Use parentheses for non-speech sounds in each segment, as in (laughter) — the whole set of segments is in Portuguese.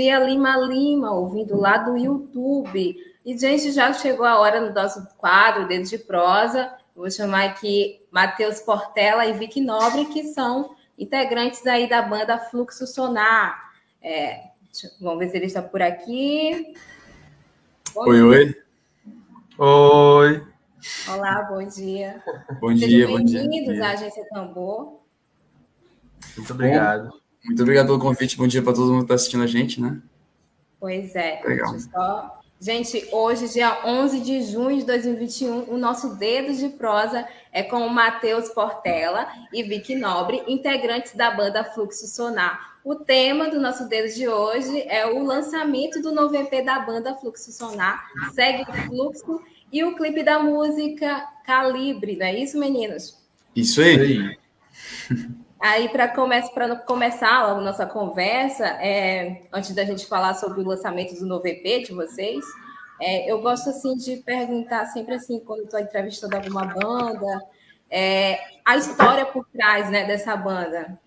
Bom dia, Lima Lima, ouvindo lá do YouTube. E, gente, já chegou a hora no nosso quadro, Dedo de Prosa. vou chamar aqui Matheus Portela e Vicky Nobre, que são integrantes aí da banda Fluxo Sonar. É, vamos ver se ele está por aqui. Oi, oi. Oi. Olá, bom dia. Bom Sejam dia, bom dia. Bem-vindos à Agência Tambor. Muito obrigado. Muito obrigado pelo convite. Bom dia para todo mundo que está assistindo a gente, né? Pois é. Legal. Só... Gente, hoje, dia 11 de junho de 2021, o nosso Dedo de Prosa é com o Matheus Portela e Vicky Nobre, integrantes da banda Fluxo Sonar. O tema do nosso Dedo de hoje é o lançamento do novo EP da banda Fluxo Sonar, Segue o Fluxo, e o clipe da música Calibre, não é isso, meninos? Isso aí. (laughs) Aí, para come começar logo nossa conversa, é, antes da gente falar sobre o lançamento do novo EP de vocês, é, eu gosto assim de perguntar sempre assim, quando estou entrevistando alguma banda, é, a história por trás né, dessa banda.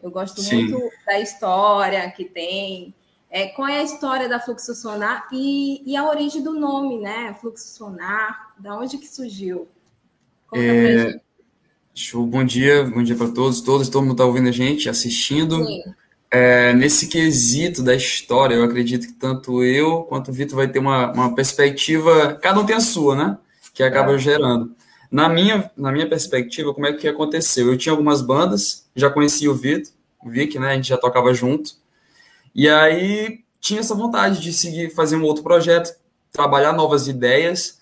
Eu gosto Sim. muito da história que tem. É, qual é a história da Fluxo Sonar e, e, a origem do nome, né? Fluxo Sonar, da onde que surgiu? Conta é, Show, bom dia, bom dia para todos, todos, todo mundo está ouvindo a gente, assistindo. É, nesse quesito da história, eu acredito que tanto eu quanto o Vitor vai ter uma, uma perspectiva, cada um tem a sua, né? Que acaba é. gerando. Na minha, na minha perspectiva, como é que aconteceu? Eu tinha algumas bandas, já conhecia o Vitor, o Vic, né? A gente já tocava junto. E aí tinha essa vontade de seguir, fazer um outro projeto, trabalhar novas ideias.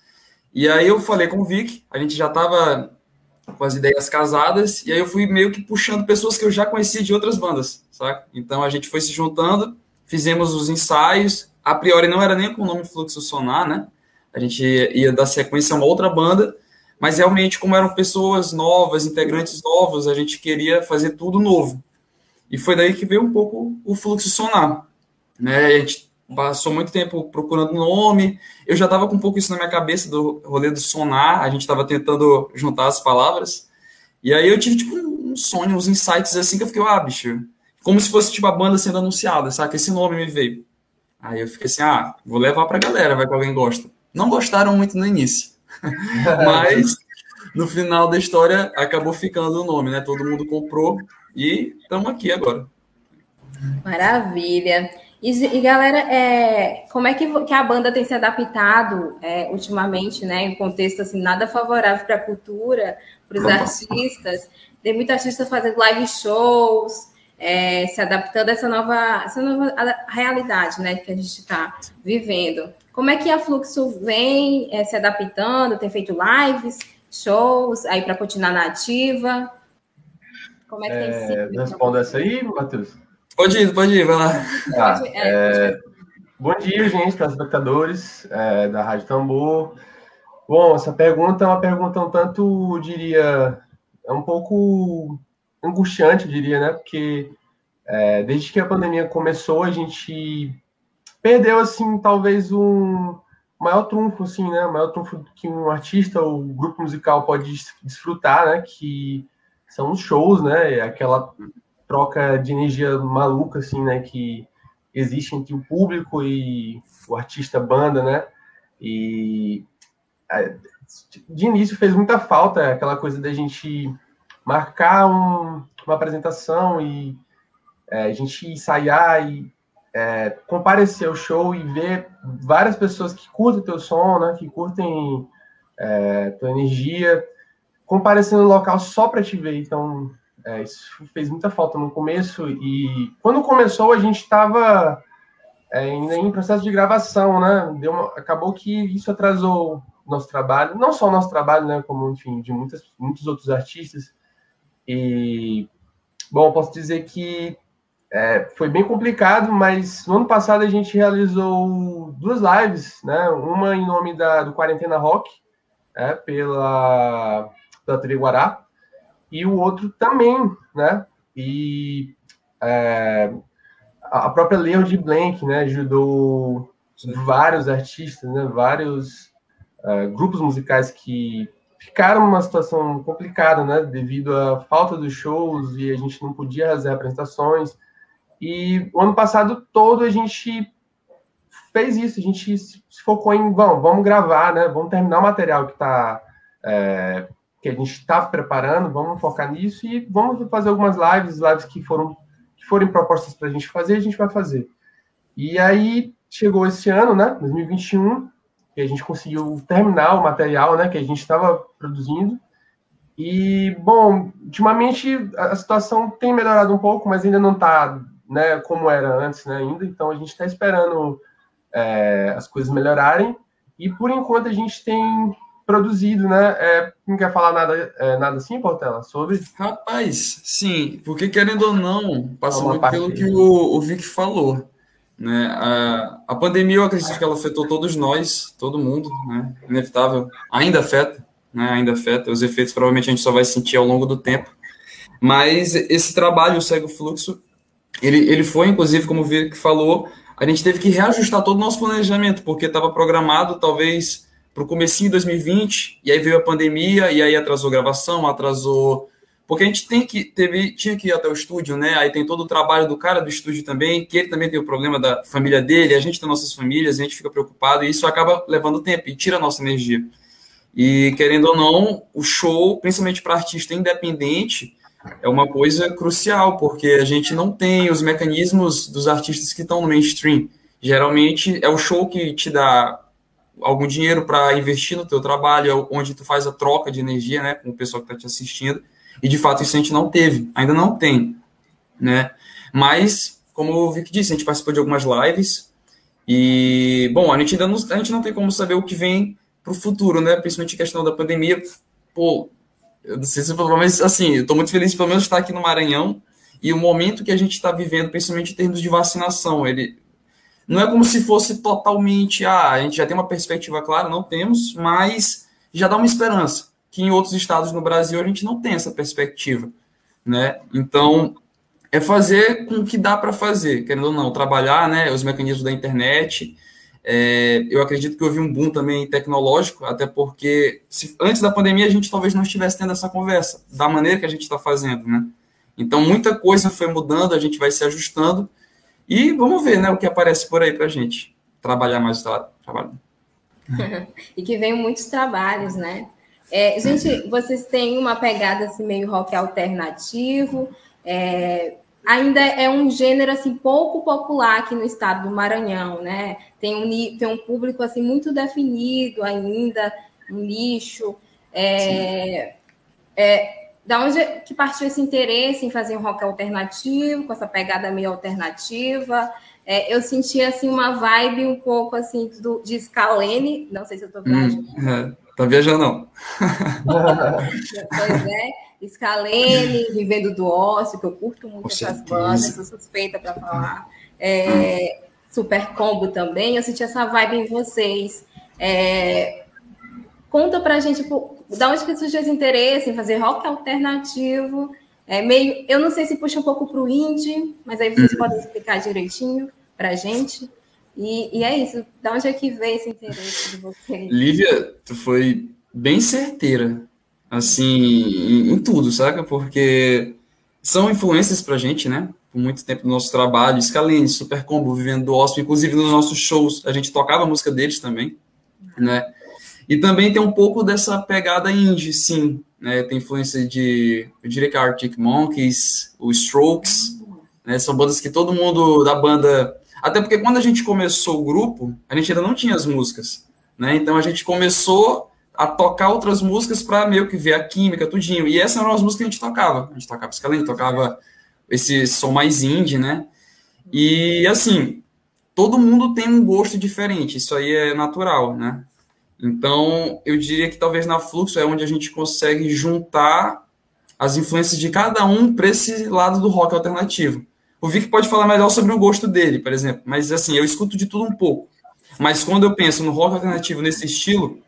E aí eu falei com o Vic, a gente já estava com as ideias casadas, e aí eu fui meio que puxando pessoas que eu já conhecia de outras bandas, saca? Então a gente foi se juntando, fizemos os ensaios, a priori não era nem com o nome Fluxo Sonar, né? A gente ia dar sequência a uma outra banda, mas realmente, como eram pessoas novas, integrantes novos, a gente queria fazer tudo novo. E foi daí que veio um pouco o Fluxo Sonar. Né? A gente passou muito tempo procurando nome. Eu já estava com um pouco isso na minha cabeça do rolê do sonar, a gente estava tentando juntar as palavras. E aí eu tive tipo um sonho, uns insights assim que eu fiquei, ah, bicho, como se fosse tipo a banda sendo anunciada, sabe? Esse nome me veio. Aí eu fiquei assim, ah, vou levar pra galera, vai que alguém gosta. Não gostaram muito no início, (laughs) mas no final da história acabou ficando o nome, né? Todo mundo comprou e estamos aqui agora. Maravilha. E, e galera, é, como é que, que, a banda tem se adaptado é, ultimamente, né? Em contexto assim, nada favorável para a cultura, para os artistas. Tem muito artista fazendo live shows, é, se adaptando a essa nova, essa nova realidade né, que a gente está vivendo. Como é que a Fluxo vem é, se adaptando? Tem feito lives, shows, aí para continuar na ativa? Como é que tem é, sido? Responda essa aí, Matheus. Pode ir, pode ir, vai lá. Tá, é, bom dia, gente, telespectadores é, da Rádio Tambor. Bom, essa pergunta é uma pergunta um tanto, diria, é um pouco angustiante, diria, né? Porque é, desde que a pandemia começou, a gente perdeu, assim, talvez um maior trunfo, assim, né? O maior trunfo que um artista ou um grupo musical pode desfrutar, né? Que são os shows, né? Aquela troca de energia maluca, assim, né? Que existe entre o público e o artista banda, né? E de início fez muita falta aquela coisa da gente marcar um, uma apresentação e é, a gente ensaiar e é, comparecer ao show e ver várias pessoas que curtem teu som, né? Que curtem é, tua energia, comparecendo no local só para te ver. Então, é, isso fez muita falta no começo e quando começou a gente estava é, em processo de gravação, né? Deu uma, acabou que isso atrasou nosso trabalho, não só o nosso trabalho, né? Como enfim de muitas, muitos outros artistas e Bom, posso dizer que é, foi bem complicado, mas no ano passado a gente realizou duas lives, né? Uma em nome da, do Quarentena Rock, é, pela, pela TV Guará, e o outro também, né? E é, a própria Leon Blank, né? Ajudou vários artistas, né? Vários uh, grupos musicais que ficaram numa situação complicada, né? Devido à falta dos shows e a gente não podia fazer apresentações. E o ano passado todo a gente fez isso, a gente se focou em, vamos, gravar, né? Vamos terminar o material que tá é, que a gente está preparando, vamos focar nisso e vamos fazer algumas lives, lives que foram que forem propostas para a gente fazer, a gente vai fazer. E aí chegou esse ano, né, 2021, que a gente conseguiu terminar o material, né, que a gente estava produzindo. E bom, ultimamente a situação tem melhorado um pouco, mas ainda não está, né, como era antes, né, ainda. Então a gente está esperando é, as coisas melhorarem. E por enquanto a gente tem produzido, né? É, não quer falar nada, é, nada assim, Portela, sobre? Rapaz, sim, porque querendo ou não, passa muito pelo que o, o Vic falou. Né? A, a pandemia, eu acredito que ela afetou todos nós, todo mundo, né? Inevitável, ainda afeta, né? Ainda afeta. Os efeitos provavelmente a gente só vai sentir ao longo do tempo. Mas esse trabalho, o Segue o Fluxo, ele, ele foi, inclusive, como o Vic falou, a gente teve que reajustar todo o nosso planejamento, porque estava programado talvez para o comecinho de 2020, e aí veio a pandemia, e aí atrasou gravação, atrasou. Porque a gente tem que, teve, tinha que ir até o estúdio, né? Aí tem todo o trabalho do cara do estúdio também, que ele também tem o problema da família dele, a gente tem nossas famílias, a gente fica preocupado, e isso acaba levando tempo e tira a nossa energia. E querendo ou não, o show, principalmente para artista independente, é uma coisa crucial, porque a gente não tem os mecanismos dos artistas que estão no mainstream. Geralmente é o show que te dá algum dinheiro para investir no teu trabalho, é onde tu faz a troca de energia, né, com o pessoal que está te assistindo. E de fato isso a gente não teve, ainda não tem, né? Mas como o Vic disse, a gente participou de algumas lives e bom, a gente ainda não, a gente não tem como saber o que vem para o futuro, né? Principalmente a questão da pandemia. Pô, eu não sei se eu mas assim, eu estou muito feliz pelo menos estar aqui no Maranhão e o momento que a gente está vivendo, principalmente em termos de vacinação, ele não é como se fosse totalmente, ah, a gente já tem uma perspectiva clara, não temos, mas já dá uma esperança, que em outros estados no Brasil a gente não tem essa perspectiva, né? Então, é fazer com o que dá para fazer, querendo ou não, trabalhar, né, os mecanismos da internet, é, eu acredito que houve um boom também tecnológico, até porque se, antes da pandemia a gente talvez não estivesse tendo essa conversa, da maneira que a gente está fazendo, né? Então muita coisa foi mudando, a gente vai se ajustando e vamos ver, né, o que aparece por aí para a gente trabalhar mais trabalho. (laughs) e que venham muitos trabalhos, né? É, gente, vocês têm uma pegada assim meio rock alternativo. É, ainda é um gênero assim pouco popular aqui no estado do Maranhão, né? Tem um, tem um público assim muito definido ainda, um nicho. É, é, da onde que partiu esse interesse em fazer um rock alternativo, com essa pegada meio alternativa? É, eu senti assim uma vibe um pouco assim do, de Scalene, não sei se eu estou viajando. Hum, é, tá viajando não. pois é. Scalene, Vivendo do Ócio, que eu curto muito Com essas certeza. bandas, sou suspeita para falar. É, Super Combo também, eu senti essa vibe em vocês. É, conta pra gente tipo, da onde que surgiu esse interesse em fazer rock alternativo. É meio, eu não sei se puxa um pouco para o indie, mas aí vocês uhum. podem explicar direitinho para a gente. E, e, é isso, da onde é que veio esse interesse de vocês? Lívia, tu foi bem certeira assim, em, tudo, saca? Porque são influências pra gente, né? Por muito tempo no nosso trabalho, Scalene, Super Combo, Vivendo do Hóspede, inclusive nos nossos shows, a gente tocava a música deles também, né? E também tem um pouco dessa pegada indie, sim, né? Tem influência de, eu diria que Arctic Monkeys, os Strokes, né? São bandas que todo mundo da banda... Até porque quando a gente começou o grupo, a gente ainda não tinha as músicas, né? Então a gente começou a tocar outras músicas para meio que ver a química, tudinho. E essas eram as músicas que a gente tocava. A gente tocava Scalene, tocava esse som mais indie, né? E assim, todo mundo tem um gosto diferente, isso aí é natural, né? Então, eu diria que talvez na Fluxo é onde a gente consegue juntar as influências de cada um para esse lado do rock alternativo. O Vic pode falar melhor sobre o gosto dele, por exemplo, mas assim, eu escuto de tudo um pouco. Mas quando eu penso no rock alternativo nesse estilo,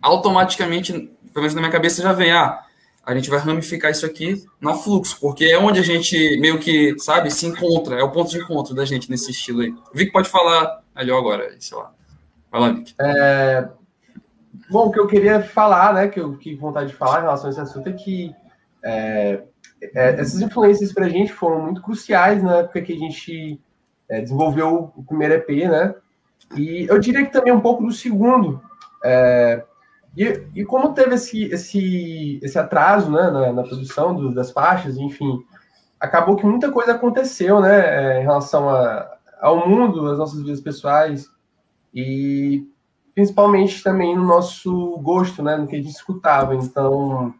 automaticamente, pelo menos na minha cabeça, já vem, ah, a gente vai ramificar isso aqui na fluxo, porque é onde a gente meio que, sabe, se encontra, é o ponto de encontro da gente nesse estilo aí. O Vic pode falar melhor agora, sei lá. Vai lá, Vic. É... Bom, o que eu queria falar, né, que eu com vontade de falar em relação a esse assunto é que é, é, essas influências para a gente foram muito cruciais na época que a gente é, desenvolveu o primeiro EP, né? E eu diria que também um pouco do segundo. É, e, e, como teve esse, esse, esse atraso né, na, na produção do, das faixas, enfim, acabou que muita coisa aconteceu né, é, em relação a, ao mundo, às nossas vidas pessoais, e principalmente também no nosso gosto, né, no que a gente escutava. Então,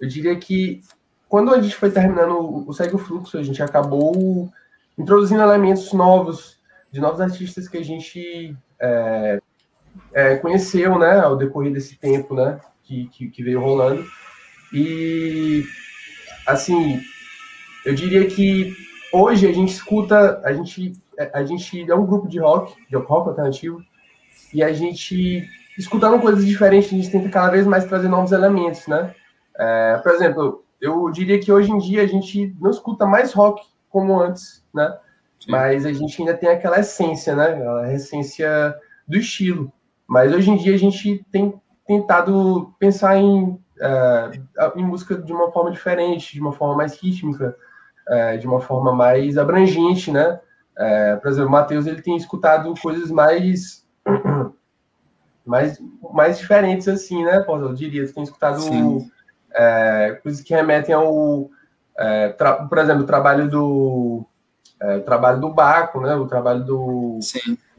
eu diria que quando a gente foi terminando o Segue o Fluxo, a gente acabou introduzindo elementos novos, de novos artistas que a gente é, é, conheceu, né, ao decorrer desse tempo, né, que, que, que, veio rolando. E, assim, eu diria que hoje a gente escuta, a gente, a gente é um grupo de rock, de rock alternativo, e a gente, escutando coisas diferentes, a gente tenta cada vez mais trazer novos elementos, né. É, por exemplo, eu diria que hoje em dia a gente não escuta mais rock como antes, né? Sim. Mas a gente ainda tem aquela essência, né? A essência do estilo. Mas hoje em dia a gente tem tentado pensar em, uh, em música de uma forma diferente, de uma forma mais rítmica, uh, de uma forma mais abrangente, né? Uh, por exemplo, o Matheus ele tem escutado coisas mais (clears throat) mais, mais diferentes assim, né? Eu diria, você tem escutado é, coisas que remetem ao, é, por exemplo, o trabalho do é, trabalho do Baco, né? O trabalho do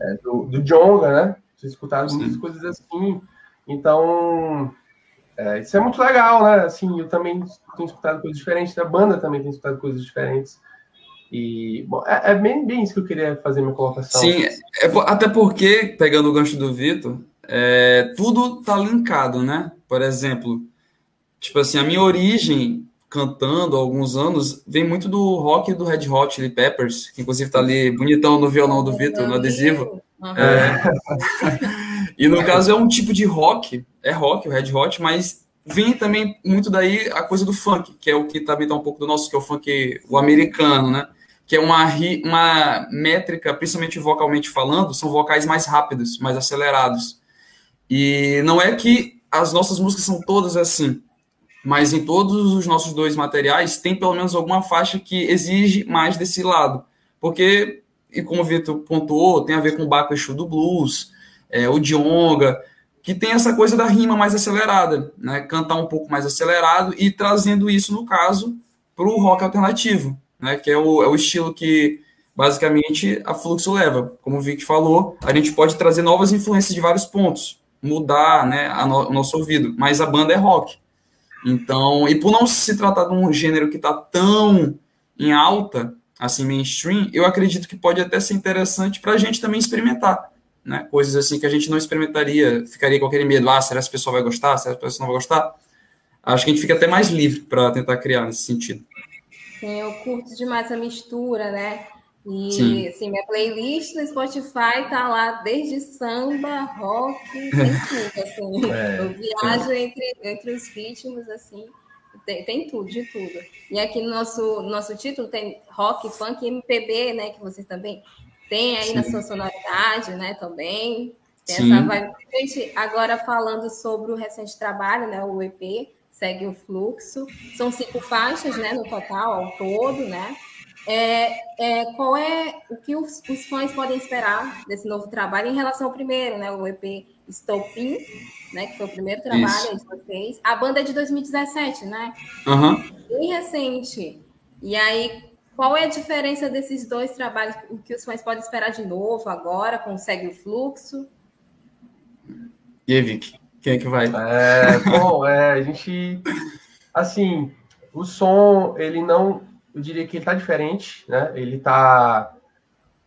é, do, do Jonga, né? Vocês escutaram muitas coisas assim. Então, é, isso é muito legal, né? Assim, eu também tenho escutado coisas diferentes, a banda também tem escutado coisas diferentes. E bom, é, é bem, bem, isso que eu queria fazer minha colocação. Sim, é, até porque, pegando o gancho do Vitor, é, tudo tá linkado, né? Por exemplo, Tipo assim, a minha origem cantando há alguns anos vem muito do rock do Red Hot Chili Peppers, que inclusive tá ali bonitão no violão do Vitor, no adesivo. Uhum. É... (laughs) e no caso é um tipo de rock, é rock, o Red Hot, mas vem também muito daí a coisa do funk, que é o que também tá um pouco do nosso, que é o funk, o americano, né? Que é uma, uma métrica, principalmente vocalmente falando, são vocais mais rápidos, mais acelerados. E não é que as nossas músicas são todas assim, mas em todos os nossos dois materiais tem pelo menos alguma faixa que exige mais desse lado. Porque, e como o Vitor pontuou, tem a ver com o Baco do Blues, é, o Dionga, que tem essa coisa da rima mais acelerada, né? Cantar um pouco mais acelerado e trazendo isso, no caso, para o rock alternativo, né? Que é o, é o estilo que basicamente a Fluxo leva. Como o Vic falou, a gente pode trazer novas influências de vários pontos, mudar né, no, o nosso ouvido, mas a banda é rock. Então, e por não se tratar de um gênero que está tão em alta, assim, mainstream, eu acredito que pode até ser interessante para a gente também experimentar, né? Coisas assim que a gente não experimentaria, ficaria com aquele medo, ah, será que a pessoa vai gostar, será que a pessoa não vai gostar? Acho que a gente fica até mais livre para tentar criar nesse sentido. Sim, eu curto demais a mistura, né? E Sim. assim, minha playlist no Spotify tá lá desde samba, rock, tem tudo, assim. (laughs) É, eu viajo entre, entre os ritmos, assim, tem, tem, tudo, de tudo. E aqui no nosso, nosso título tem rock, funk e MPB, né? Que vocês também têm aí Sim. na sua sonoridade, né? Também. Tem Sim. essa vibe. Gente, agora falando sobre o recente trabalho, né? O EP, segue o fluxo. São cinco faixas, né? No total, ao todo, né? É, é, qual é o que os, os, fãs podem esperar desse novo trabalho em relação ao primeiro, né? O EP Stopin, né? Que foi o primeiro trabalho de vocês. A banda é de 2017, né? Uhum. Bem recente. E aí, qual é a diferença desses dois trabalhos? O que os fãs podem esperar de novo agora? Consegue o fluxo? E aí, Vic? Quem é que vai? É, bom, é, a gente. Assim, o som, ele não eu diria que ele está diferente, né? Ele está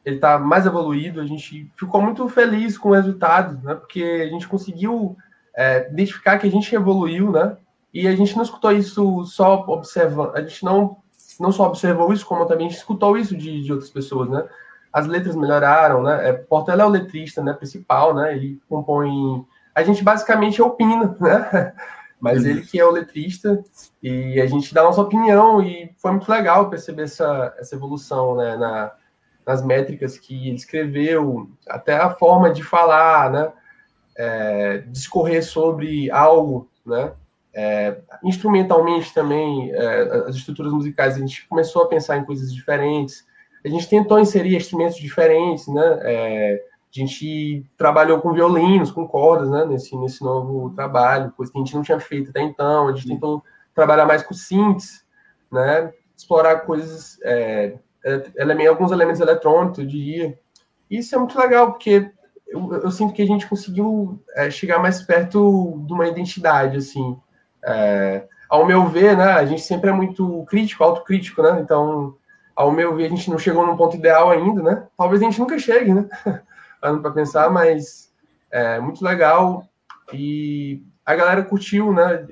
ele tá mais evoluído. A gente ficou muito feliz com o resultado, né? Porque a gente conseguiu é, identificar que a gente evoluiu, né? E a gente não escutou isso só observando, a gente não, não só observou isso, como também a gente escutou isso de, de outras pessoas, né? As letras melhoraram, né? É, Portela é o letrista né, principal, né? Ele compõe. A gente basicamente opina, né? (laughs) Mas uhum. ele que é o letrista e a gente dá a nossa opinião e foi muito legal perceber essa, essa evolução né, na, nas métricas que ele escreveu, até a forma de falar, né? É, discorrer sobre algo, né? É, instrumentalmente também, é, as estruturas musicais, a gente começou a pensar em coisas diferentes. A gente tentou inserir instrumentos diferentes, né? É, a gente trabalhou com violinos, com cordas, né? Nesse, nesse novo trabalho, coisa que a gente não tinha feito até então. A gente tentou trabalhar mais com synths, né? Explorar coisas, é, é, alguns elementos eletrônicos, eu diria. Isso é muito legal, porque eu, eu sinto que a gente conseguiu é, chegar mais perto de uma identidade, assim. É, ao meu ver, né, a gente sempre é muito crítico, autocrítico, né? Então, ao meu ver, a gente não chegou num ponto ideal ainda, né? Talvez a gente nunca chegue, né? (laughs) para pensar, mas é muito legal e a galera curtiu, né?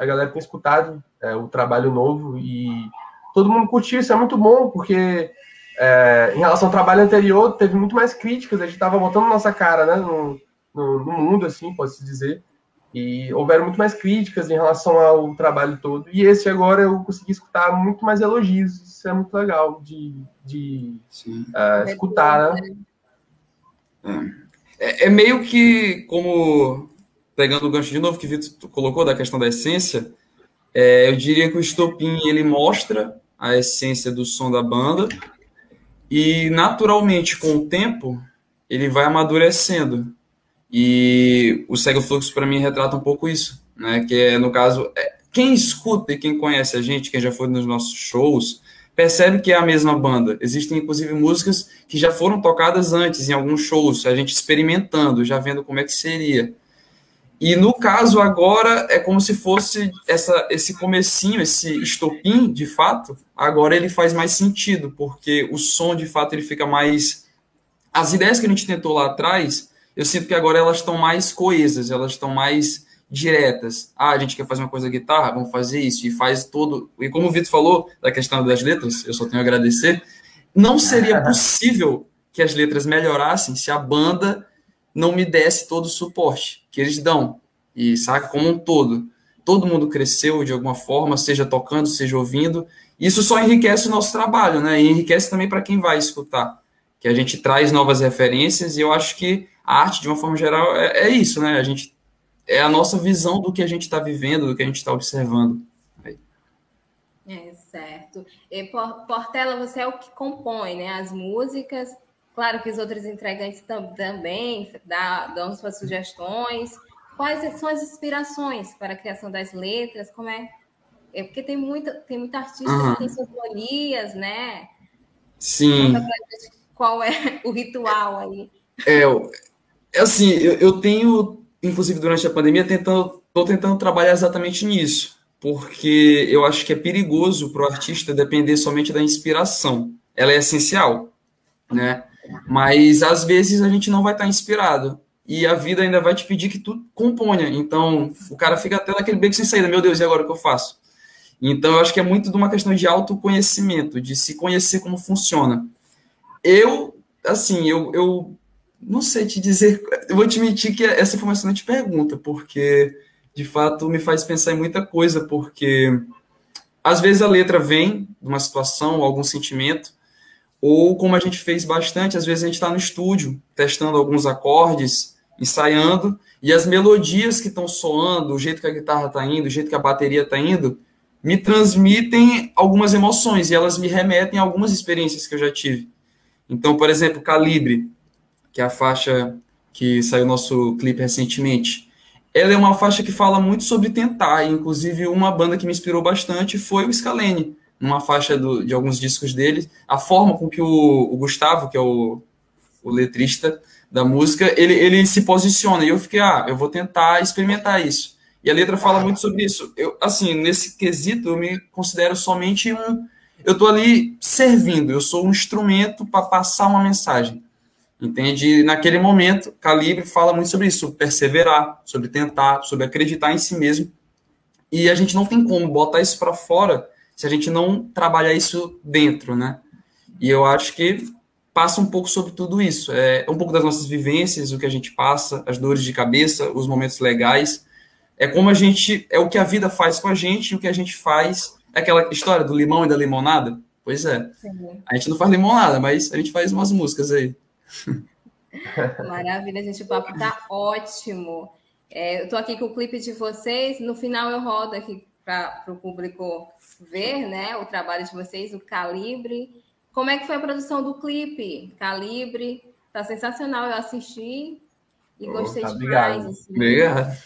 A galera tem escutado é, o trabalho novo e todo mundo curtiu. Isso é muito bom porque é, em relação ao trabalho anterior teve muito mais críticas. A gente estava botando nossa cara, né? No, no, no mundo, assim, pode se dizer. E houveram muito mais críticas em relação ao trabalho todo. E esse agora eu consegui escutar muito mais elogios. Isso é muito legal de, de uh, escutar, né? É, é, meio que como pegando o gancho de novo que o Vitor colocou da questão da essência, é, eu diria que o Estopim ele mostra a essência do som da banda e naturalmente com o tempo ele vai amadurecendo e o Cego Fluxo, para mim, retrata um pouco isso, né? Que é, no caso, é, quem escuta e quem conhece a gente, quem já foi nos nossos shows, percebe que é a mesma banda. Existem, inclusive, músicas que já foram tocadas antes em alguns shows, a gente experimentando, já vendo como é que seria. E no caso agora é como se fosse essa, esse comecinho, esse estopim, de fato, agora ele faz mais sentido, porque o som, de fato, ele fica mais... As ideias que a gente tentou lá atrás, eu sinto que agora elas estão mais coesas, elas estão mais diretas. Ah, a gente quer fazer uma coisa guitarra, vamos fazer isso, e faz todo. E como o Vitor falou da questão das letras, eu só tenho a agradecer. Não seria possível que as letras melhorassem se a banda não me desse todo o suporte que eles dão. E saca como um todo. Todo mundo cresceu de alguma forma, seja tocando, seja ouvindo. Isso só enriquece o nosso trabalho, né? E enriquece também para quem vai escutar. Que a gente traz novas referências e eu acho que a arte, de uma forma geral, é, é isso, né? A gente é a nossa visão do que a gente está vivendo, do que a gente está observando. É, certo. E Portela, você é o que compõe né, as músicas. Claro que os outros entregantes também dão suas sugestões. Quais são as inspirações para a criação das letras? Como é? É porque tem muita, tem muita artista uhum. que tem suas manias, né? Sim. Qual é o ritual aí? É, é, assim, eu, eu tenho, inclusive durante a pandemia, tentando, estou tentando trabalhar exatamente nisso, porque eu acho que é perigoso para o artista depender somente da inspiração. Ela é essencial, né? Mas às vezes a gente não vai estar inspirado e a vida ainda vai te pedir que tu componha. Então o cara fica até naquele beco sem saída. Meu Deus, e agora o que eu faço? Então eu acho que é muito de uma questão de autoconhecimento, de se conhecer como funciona. Eu, assim, eu, eu não sei te dizer. Eu vou te mentir que essa informação não te pergunta, porque de fato me faz pensar em muita coisa, porque às vezes a letra vem de uma situação, algum sentimento, ou como a gente fez bastante, às vezes a gente está no estúdio testando alguns acordes, ensaiando, e as melodias que estão soando, o jeito que a guitarra está indo, o jeito que a bateria está indo, me transmitem algumas emoções e elas me remetem a algumas experiências que eu já tive. Então, por exemplo, Calibre, que é a faixa que saiu nosso clipe recentemente. Ela é uma faixa que fala muito sobre tentar, e inclusive uma banda que me inspirou bastante foi o Scalene, numa faixa do, de alguns discos dele, a forma com que o, o Gustavo, que é o, o letrista da música, ele, ele se posiciona, e eu fiquei, ah, eu vou tentar experimentar isso. E a letra fala muito sobre isso. Eu, assim, nesse quesito, eu me considero somente um. Eu estou ali servindo, eu sou um instrumento para passar uma mensagem. Entende? E naquele momento, Calibre fala muito sobre isso, sobre perseverar, sobre tentar, sobre acreditar em si mesmo. E a gente não tem como botar isso para fora se a gente não trabalhar isso dentro, né? E eu acho que passa um pouco sobre tudo isso. É um pouco das nossas vivências, o que a gente passa, as dores de cabeça, os momentos legais. É como a gente. É o que a vida faz com a gente e o que a gente faz. É aquela história do limão e da limonada? Pois é. Sim. A gente não faz limonada, mas a gente faz umas músicas aí. (laughs) Maravilha, gente. O papo tá ótimo. É, eu tô aqui com o clipe de vocês. No final eu rodo aqui para o público ver, né? O trabalho de vocês, o calibre. Como é que foi a produção do clipe? Calibre, tá sensacional, eu assisti e oh, gostei tá demais. Assim. Obrigado.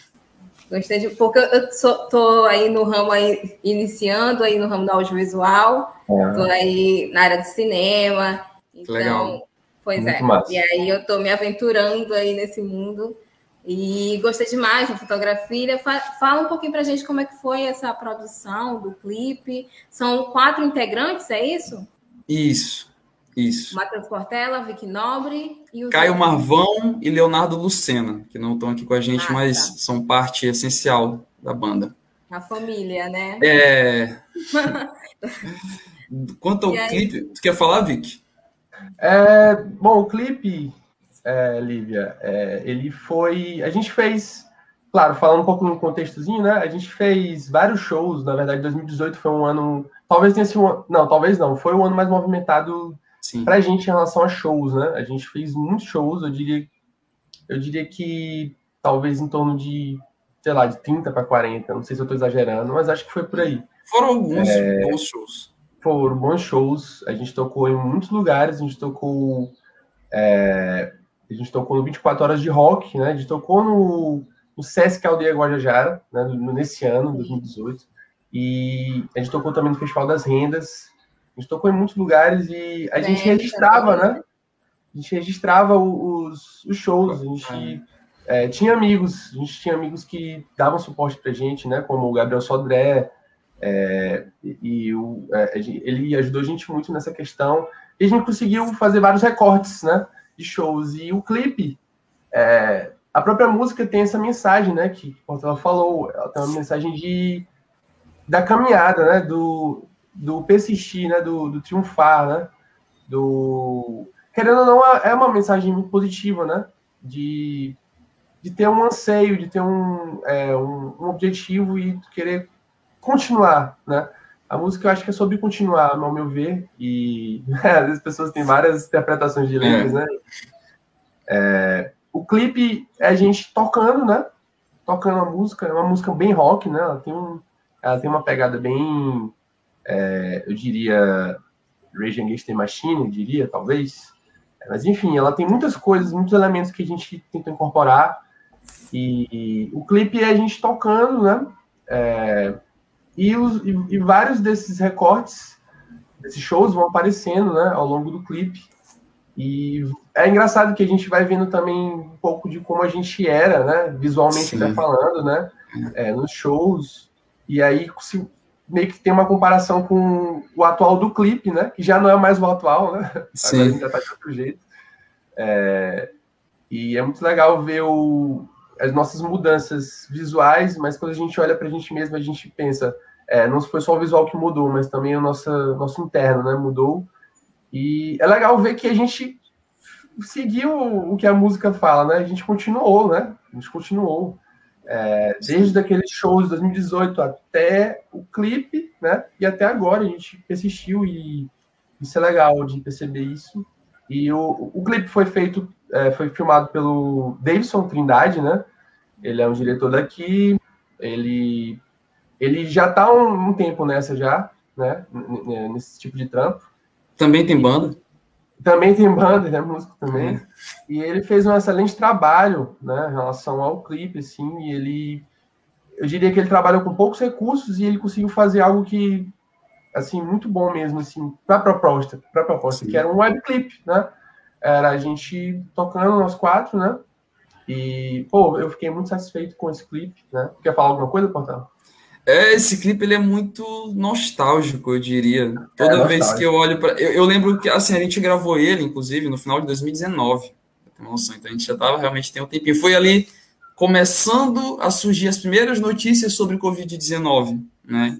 Gostei de, porque eu sou, tô aí no ramo aí, iniciando aí no ramo do audiovisual, é. tô aí na área do cinema, então, Legal. Pois Muito é. Massa. E aí eu tô me aventurando aí nesse mundo e gostei demais da fotografia. Fala um pouquinho pra gente como é que foi essa produção do clipe. São quatro integrantes, é isso? Isso, isso. Matheus Portela, Vicky Nobre e o Caio Marvão e Leonardo Lucena, que não estão aqui com a gente, ah, mas tá. são parte essencial da banda. A família, né? É. (laughs) Quanto ao clipe, tu quer falar, Vicky? É, bom, o clipe, é, Lívia, é, ele foi. A gente fez, claro, falando um pouco no contextozinho, né? A gente fez vários shows. Na verdade, 2018 foi um ano Talvez tenha sido. Um, não, talvez não. Foi o ano mais movimentado para a gente em relação a shows, né? A gente fez muitos shows, eu diria, eu diria que talvez em torno de, sei lá, de 30 para 40. Não sei se eu estou exagerando, mas acho que foi por aí. Foram alguns é, bons shows. Foram bons shows. A gente tocou em muitos lugares. A gente tocou. É, a gente tocou no 24 Horas de Rock, né? A gente tocou no, no Sesc Aldeia Guajajara, né? nesse ano, 2018. E a gente tocou também no Festival das Rendas. A gente tocou em muitos lugares e a gente registrava, né? A gente registrava os, os shows. A gente é, tinha amigos, a gente tinha amigos que davam suporte pra gente, né? Como o Gabriel Sodré. É, e o, é, ele ajudou a gente muito nessa questão. E a gente conseguiu fazer vários recortes, né? De shows. E o clipe, é, a própria música tem essa mensagem, né? Que ela falou, ela tem uma mensagem de da caminhada, né? Do, do persistir, né? Do, do triunfar, né? Do querendo ou não é uma mensagem muito positiva, né? De, de ter um anseio, de ter um, é, um, um, objetivo e querer continuar, né? A música eu acho que é sobre continuar, ao meu ver, e (laughs) às as pessoas têm várias interpretações de letras, é. né? É, o clipe é a gente tocando, né? Tocando a música, é uma música bem rock, né? Ela tem um, ela tem uma pegada bem, é, eu diria, Rage Against the Machine, eu diria, talvez. Mas, enfim, ela tem muitas coisas, muitos elementos que a gente tenta incorporar. E, e o clipe é a gente tocando, né? E, os, e, e, vários desses recortes, desses shows vão aparecendo, né? Ao longo do clipe. E é engraçado que a gente vai vendo também um pouco de como a gente era, né? Visualmente até falando, né? É, nos shows. E aí se, meio que tem uma comparação com o atual do clipe, né? Que já não é mais o atual, né? Sim. Agora já tá de outro jeito. É, e é muito legal ver o, as nossas mudanças visuais, mas quando a gente olha para a gente mesmo, a gente pensa, é, não foi só o visual que mudou, mas também o nosso, nosso interno, né? Mudou. E é legal ver que a gente seguiu o que a música fala, né? A gente continuou, né? A gente continuou. É, desde aqueles shows de 2018 até o clipe, né? E até agora a gente persistiu e isso é legal de perceber isso. E o, o clipe foi feito, é, foi filmado pelo Davidson Trindade, né? Ele é um diretor daqui, ele, ele já está um, um tempo nessa já, né? Nesse tipo de trampo. Também tem banda? Também tem banda, né? Músico também. É. E ele fez um excelente trabalho, né? Em relação ao clipe, assim. E ele. Eu diria que ele trabalhou com poucos recursos e ele conseguiu fazer algo que. Assim, muito bom mesmo, assim, para a proposta, pra proposta que era um web clip, né? Era a gente tocando nós quatro, né? E, pô, eu fiquei muito satisfeito com esse clipe, né? Quer falar alguma coisa, Portal? É, esse clipe ele é muito nostálgico, eu diria. Toda é, vez que eu olho para. Eu, eu, lembro que assim, a gente gravou ele, inclusive, no final de 2019. Nossa, então a gente já tava realmente tem um tempinho. Foi ali começando a surgir as primeiras notícias sobre Covid-19, né?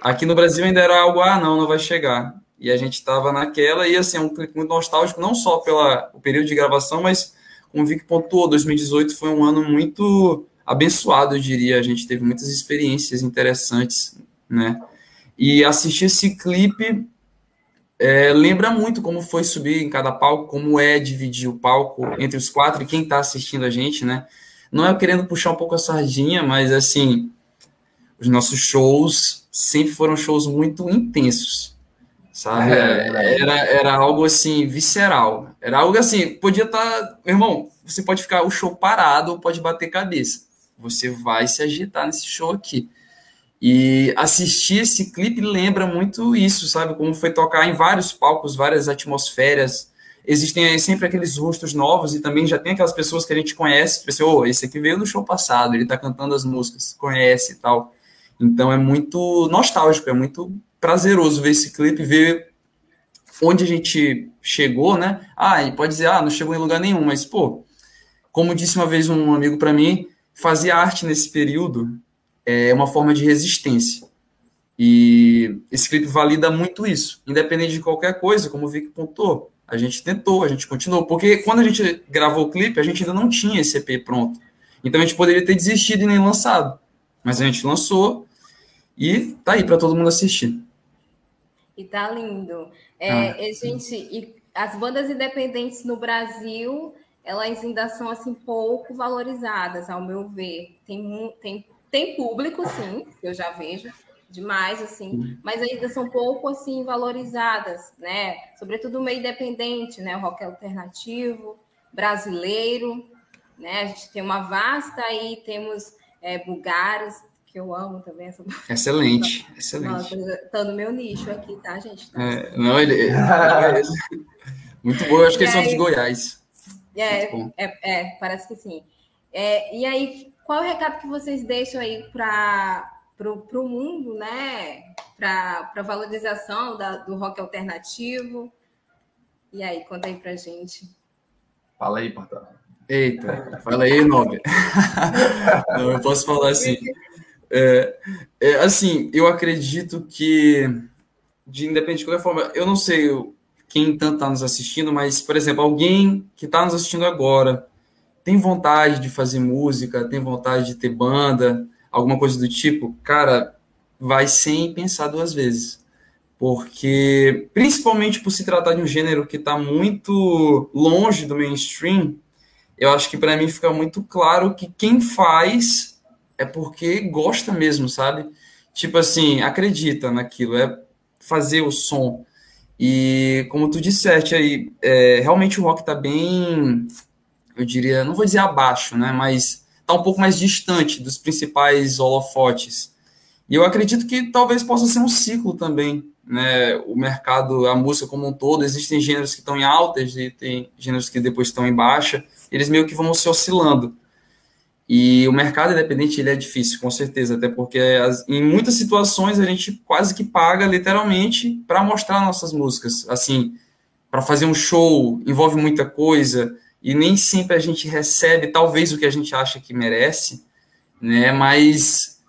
Aqui no Brasil ainda era algo, ah, não, não vai chegar. E a gente estava naquela, e assim, é um clipe muito nostálgico, não só pelo período de gravação, mas como o Vic pontuou, 2018 foi um ano muito abençoado, eu diria. A gente teve muitas experiências interessantes, né? E assistir esse clipe é, lembra muito como foi subir em cada palco, como é dividir o palco entre os quatro e quem está assistindo a gente, né? Não é querendo puxar um pouco a sardinha, mas assim, os nossos shows sempre foram shows muito intensos, sabe? É, é era, era algo assim, visceral. Era algo assim, podia estar. Tá, meu irmão, você pode ficar o show parado ou pode bater cabeça. Você vai se agitar nesse show aqui. E assistir esse clipe lembra muito isso, sabe? Como foi tocar em vários palcos, várias atmosferas. Existem sempre aqueles rostos novos e também já tem aquelas pessoas que a gente conhece, tipo oh, esse aqui veio no show passado, ele tá cantando as músicas, conhece e tal. Então é muito nostálgico, é muito prazeroso ver esse clipe, ver onde a gente chegou, né? Ah, e pode dizer, ah, não chegou em lugar nenhum, mas, pô, como disse uma vez um amigo para mim, fazer arte nesse período é uma forma de resistência. E esse clipe valida muito isso, independente de qualquer coisa, como o Vic pontuou. A gente tentou, a gente continuou, porque quando a gente gravou o clipe, a gente ainda não tinha esse EP pronto. Então a gente poderia ter desistido e nem lançado. Mas a gente lançou e tá aí para todo mundo assistir. E tá lindo. É, ah. gente, e as bandas independentes no Brasil, elas ainda são assim pouco valorizadas, ao meu ver. Tem, tem tem público, sim, eu já vejo demais, assim, mas ainda são pouco, assim, valorizadas, né? Sobretudo o meio independente, né? O rock alternativo, brasileiro, né? A gente tem uma vasta aí, temos é, bulgaros, que eu amo também. Essa... Excelente, excelente. Tá no meu nicho aqui, tá, gente? Tá é, não, ele... (laughs) Muito bom, eu acho que eles são de Goiás. É, é, é, parece que sim. É, e aí, qual é o recado que vocês deixam aí para o mundo, né? Para a valorização da, do rock alternativo? E aí, conta aí para gente. Fala aí, Portão. Eita, fala aí, Nobre. (laughs) Não, eu posso falar assim. É, é, assim, eu acredito que, de independente de qualquer forma, eu não sei quem tanto está nos assistindo, mas, por exemplo, alguém que está nos assistindo agora, tem vontade de fazer música, tem vontade de ter banda, alguma coisa do tipo, cara, vai sem pensar duas vezes. Porque, principalmente por se tratar de um gênero que está muito longe do mainstream, eu acho que para mim fica muito claro que quem faz é porque gosta mesmo, sabe? Tipo assim, acredita naquilo, é fazer o som. E como tu disseste aí, é, realmente o rock está bem eu diria, não vou dizer abaixo, né, mas está um pouco mais distante dos principais holofotes. E eu acredito que talvez possa ser um ciclo também, né, o mercado, a música como um todo, existem gêneros que estão em altas e tem gêneros que depois estão em baixa, eles meio que vão se oscilando. E o mercado independente ele é difícil, com certeza, até porque as, em muitas situações a gente quase que paga literalmente para mostrar nossas músicas. Assim, para fazer um show envolve muita coisa, e nem sempre a gente recebe talvez o que a gente acha que merece, né? Mas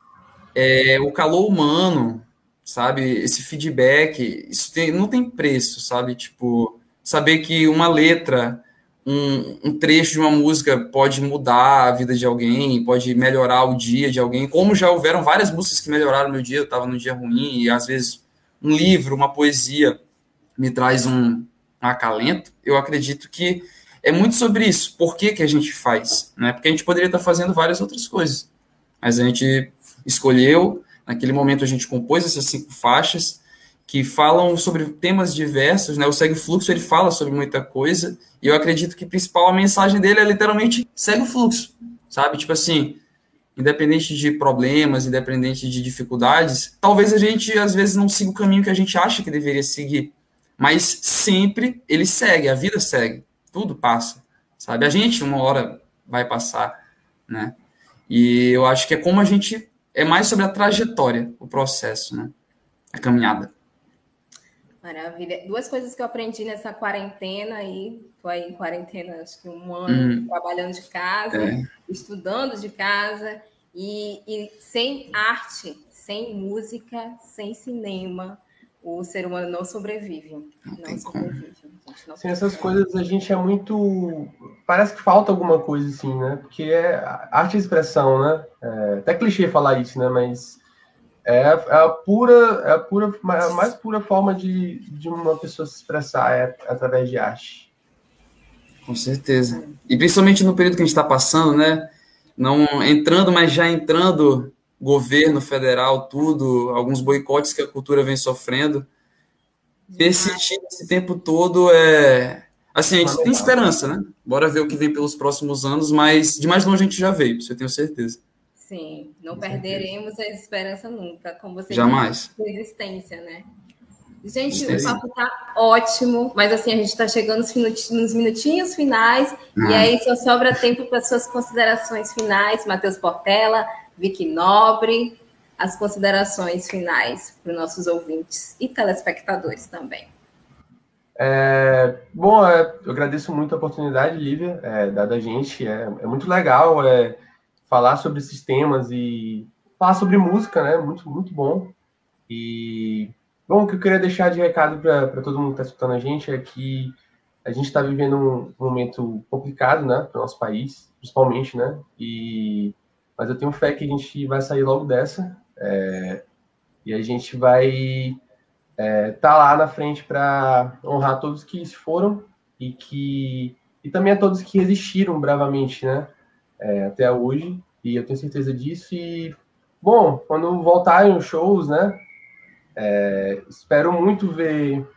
é, o calor humano, sabe? Esse feedback, isso tem, não tem preço, sabe? Tipo, saber que uma letra, um, um, trecho de uma música pode mudar a vida de alguém, pode melhorar o dia de alguém, como já houveram várias músicas que melhoraram meu dia, eu estava num dia ruim, e às vezes um livro, uma poesia me traz um, um acalento, eu acredito que é muito sobre isso. Por que, que a gente faz? Né? Porque a gente poderia estar fazendo várias outras coisas. Mas a gente escolheu, naquele momento a gente compôs essas cinco faixas que falam sobre temas diversos, né? O Segue o Fluxo, ele fala sobre muita coisa, e eu acredito que a principal mensagem dele é literalmente segue o fluxo, sabe? Tipo assim, independente de problemas, independente de dificuldades, talvez a gente às vezes não siga o caminho que a gente acha que deveria seguir, mas sempre ele segue, a vida segue tudo passa, sabe? A gente uma hora vai passar, né? E eu acho que é como a gente é mais sobre a trajetória, o processo, né? A caminhada. Maravilha. Duas coisas que eu aprendi nessa quarentena aí, tô aí em quarentena acho que um ano, hum. trabalhando de casa, é. estudando de casa, e, e sem arte, sem música, sem cinema, o ser humano não sobrevive. Não, não sobrevive. Não Sem essas coisas a gente é muito. Parece que falta alguma coisa, assim, né? Porque é arte e expressão, né? É até clichê falar isso, né? Mas é, é a pura, é a pura, a mais pura forma de, de uma pessoa se expressar é através de arte. Com certeza. E principalmente no período que a gente está passando, né? Não entrando, mas já entrando governo federal, tudo, alguns boicotes que a cultura vem sofrendo. Persistir esse tempo todo é. Assim, a gente tem esperança, né? Bora ver o que vem pelos próximos anos, mas de mais longe a gente já veio, isso eu tenho certeza. Sim, não perderemos a esperança nunca, como você Jamais. disse, existência, né? Gente, o papo tá ótimo, mas assim, a gente está chegando nos minutinhos, nos minutinhos finais, e ah. aí só sobra tempo para suas considerações finais, Matheus Portela, Vicky Nobre, as considerações finais para os nossos ouvintes e telespectadores também. É, bom, é, eu agradeço muito a oportunidade, Lívia, é, dada a gente. É, é muito legal é, falar sobre esses temas e falar sobre música, né? Muito, muito bom. E, bom, o que eu queria deixar de recado para todo mundo que está escutando a gente é que a gente está vivendo um momento complicado, né, para o nosso país, principalmente, né? E mas eu tenho fé que a gente vai sair logo dessa é, e a gente vai estar é, tá lá na frente para honrar todos que se foram e que e também a todos que resistiram bravamente, né, é, até hoje. E eu tenho certeza disso. E bom, quando voltarem os shows, né, é, espero muito ver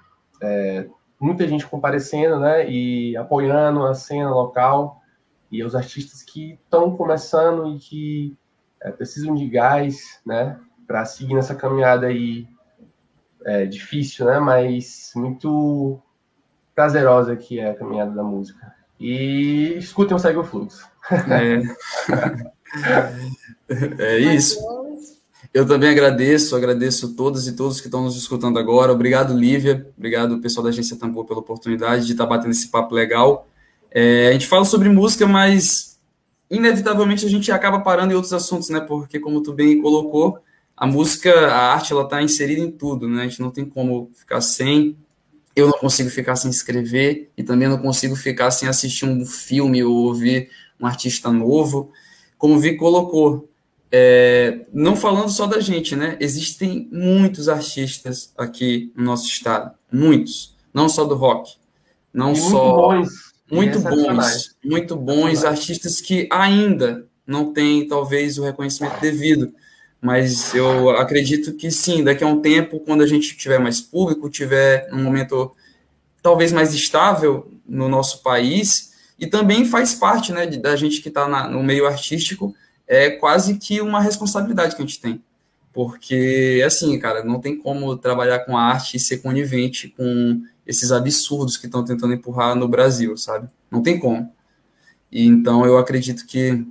é, muita gente comparecendo, né, e apoiando a cena local e os artistas que estão começando e que é, precisam de gás, né, para seguir nessa caminhada aí é, difícil, né, mas muito prazerosa que é a caminhada da música. E escutem o Segue o Fluxo. É, é isso. Eu também agradeço, agradeço todas e todos que estão nos escutando agora. Obrigado, Lívia. Obrigado, pessoal da Agência Tambor, pela oportunidade de estar batendo esse papo legal. É, a gente fala sobre música, mas inevitavelmente a gente acaba parando em outros assuntos, né? Porque, como tu bem colocou, a música, a arte, ela está inserida em tudo, né? A gente não tem como ficar sem. Eu não consigo ficar sem escrever e também não consigo ficar sem assistir um filme ou ouvir um artista novo. Como o Vi colocou, é, não falando só da gente, né? Existem muitos artistas aqui no nosso estado, muitos, não só do rock, não Muito só bons muito bons, muito bons artistas que ainda não têm talvez o reconhecimento devido, mas eu acredito que sim, daqui a um tempo, quando a gente tiver mais público, tiver um momento talvez mais estável no nosso país, e também faz parte, né, da gente que está no meio artístico, é quase que uma responsabilidade que a gente tem, porque assim, cara, não tem como trabalhar com arte e ser conivente com esses absurdos que estão tentando empurrar no Brasil, sabe? Não tem como. E então eu acredito que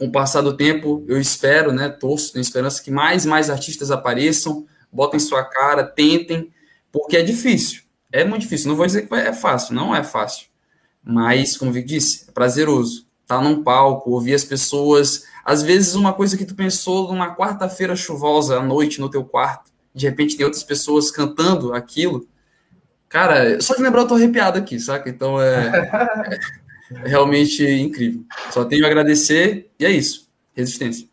com o passar do tempo, eu espero, né, torço, tenho esperança que mais e mais artistas apareçam, botem sua cara, tentem, porque é difícil. É muito difícil. Não vou dizer que é fácil, não é fácil. Mas, como eu disse, é prazeroso. Tá num palco, ouvir as pessoas. Às vezes, uma coisa que tu pensou numa quarta-feira chuvosa à noite no teu quarto, de repente tem outras pessoas cantando aquilo Cara, só de lembrar eu tô arrepiado aqui, saca? Então é (laughs) realmente incrível. Só tenho a agradecer e é isso. Resistência.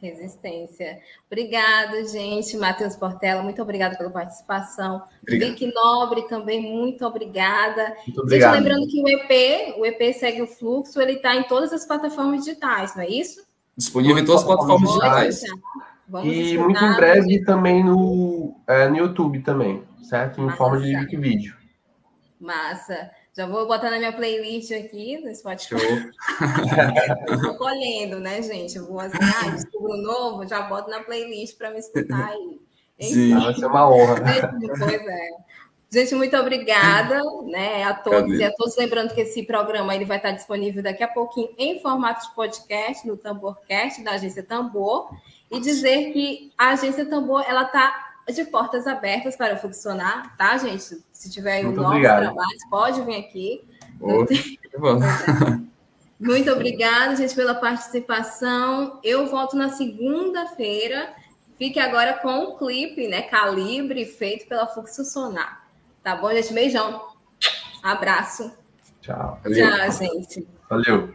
Resistência. Obrigada, gente. Matheus Portela, muito obrigada pela participação. Vicky Nobre também, muito obrigada. Muito obrigado. Gente, lembrando que o EP, o EP segue o fluxo, ele está em todas as plataformas digitais, não é isso? Disponível em todas as plataformas digitais. Vamos e escutar. muito em breve também no, é, no YouTube também certo? Em Massa. forma de vídeo. Massa. Já vou botar na minha playlist aqui no Spotify. Estou colhendo, né, gente? Eu vou assim, ah, descubro novo, já boto na playlist para me escutar aí. Sim, vai ser uma honra. Pois é. Gente, muito obrigada, né, a todos Cadê? e a todos. Lembrando que esse programa ele vai estar disponível daqui a pouquinho em formato de podcast no Tamborcast da Agência Tambor e dizer que a Agência Tambor ela está de portas abertas para funcionar, tá, gente? Se tiver Muito novos obrigado. trabalhos, pode vir aqui. Oh, tem... (laughs) (laughs) Muito obrigada, gente, pela participação. Eu volto na segunda-feira. Fique agora com o clipe, né? Calibre, feito pela Fluxo Sonar. Tá bom, gente? Beijão. Abraço. Tchau. Valeu. Tchau, gente. Valeu.